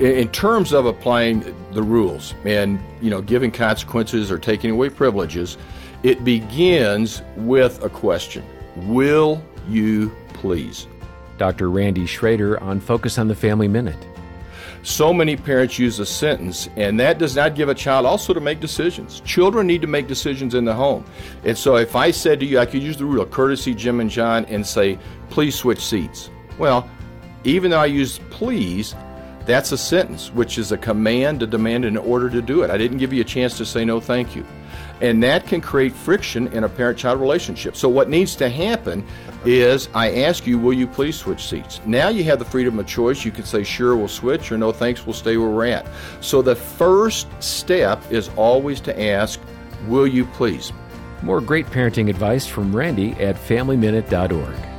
in terms of applying the rules and you know giving consequences or taking away privileges, it begins with a question: Will you please? Dr. Randy Schrader on Focus on the Family Minute. So many parents use a sentence, and that does not give a child also to make decisions. Children need to make decisions in the home. And so if I said to you, I could use the rule of courtesy, Jim and John, and say, please switch seats. Well, even though I use please, that's a sentence, which is a command, a demand, in order to do it. I didn't give you a chance to say no, thank you. And that can create friction in a parent child relationship. So, what needs to happen is I ask you, will you please switch seats? Now you have the freedom of choice. You can say, sure, we'll switch, or no, thanks, we'll stay where we're at. So, the first step is always to ask, will you please? More great parenting advice from Randy at FamilyMinute.org.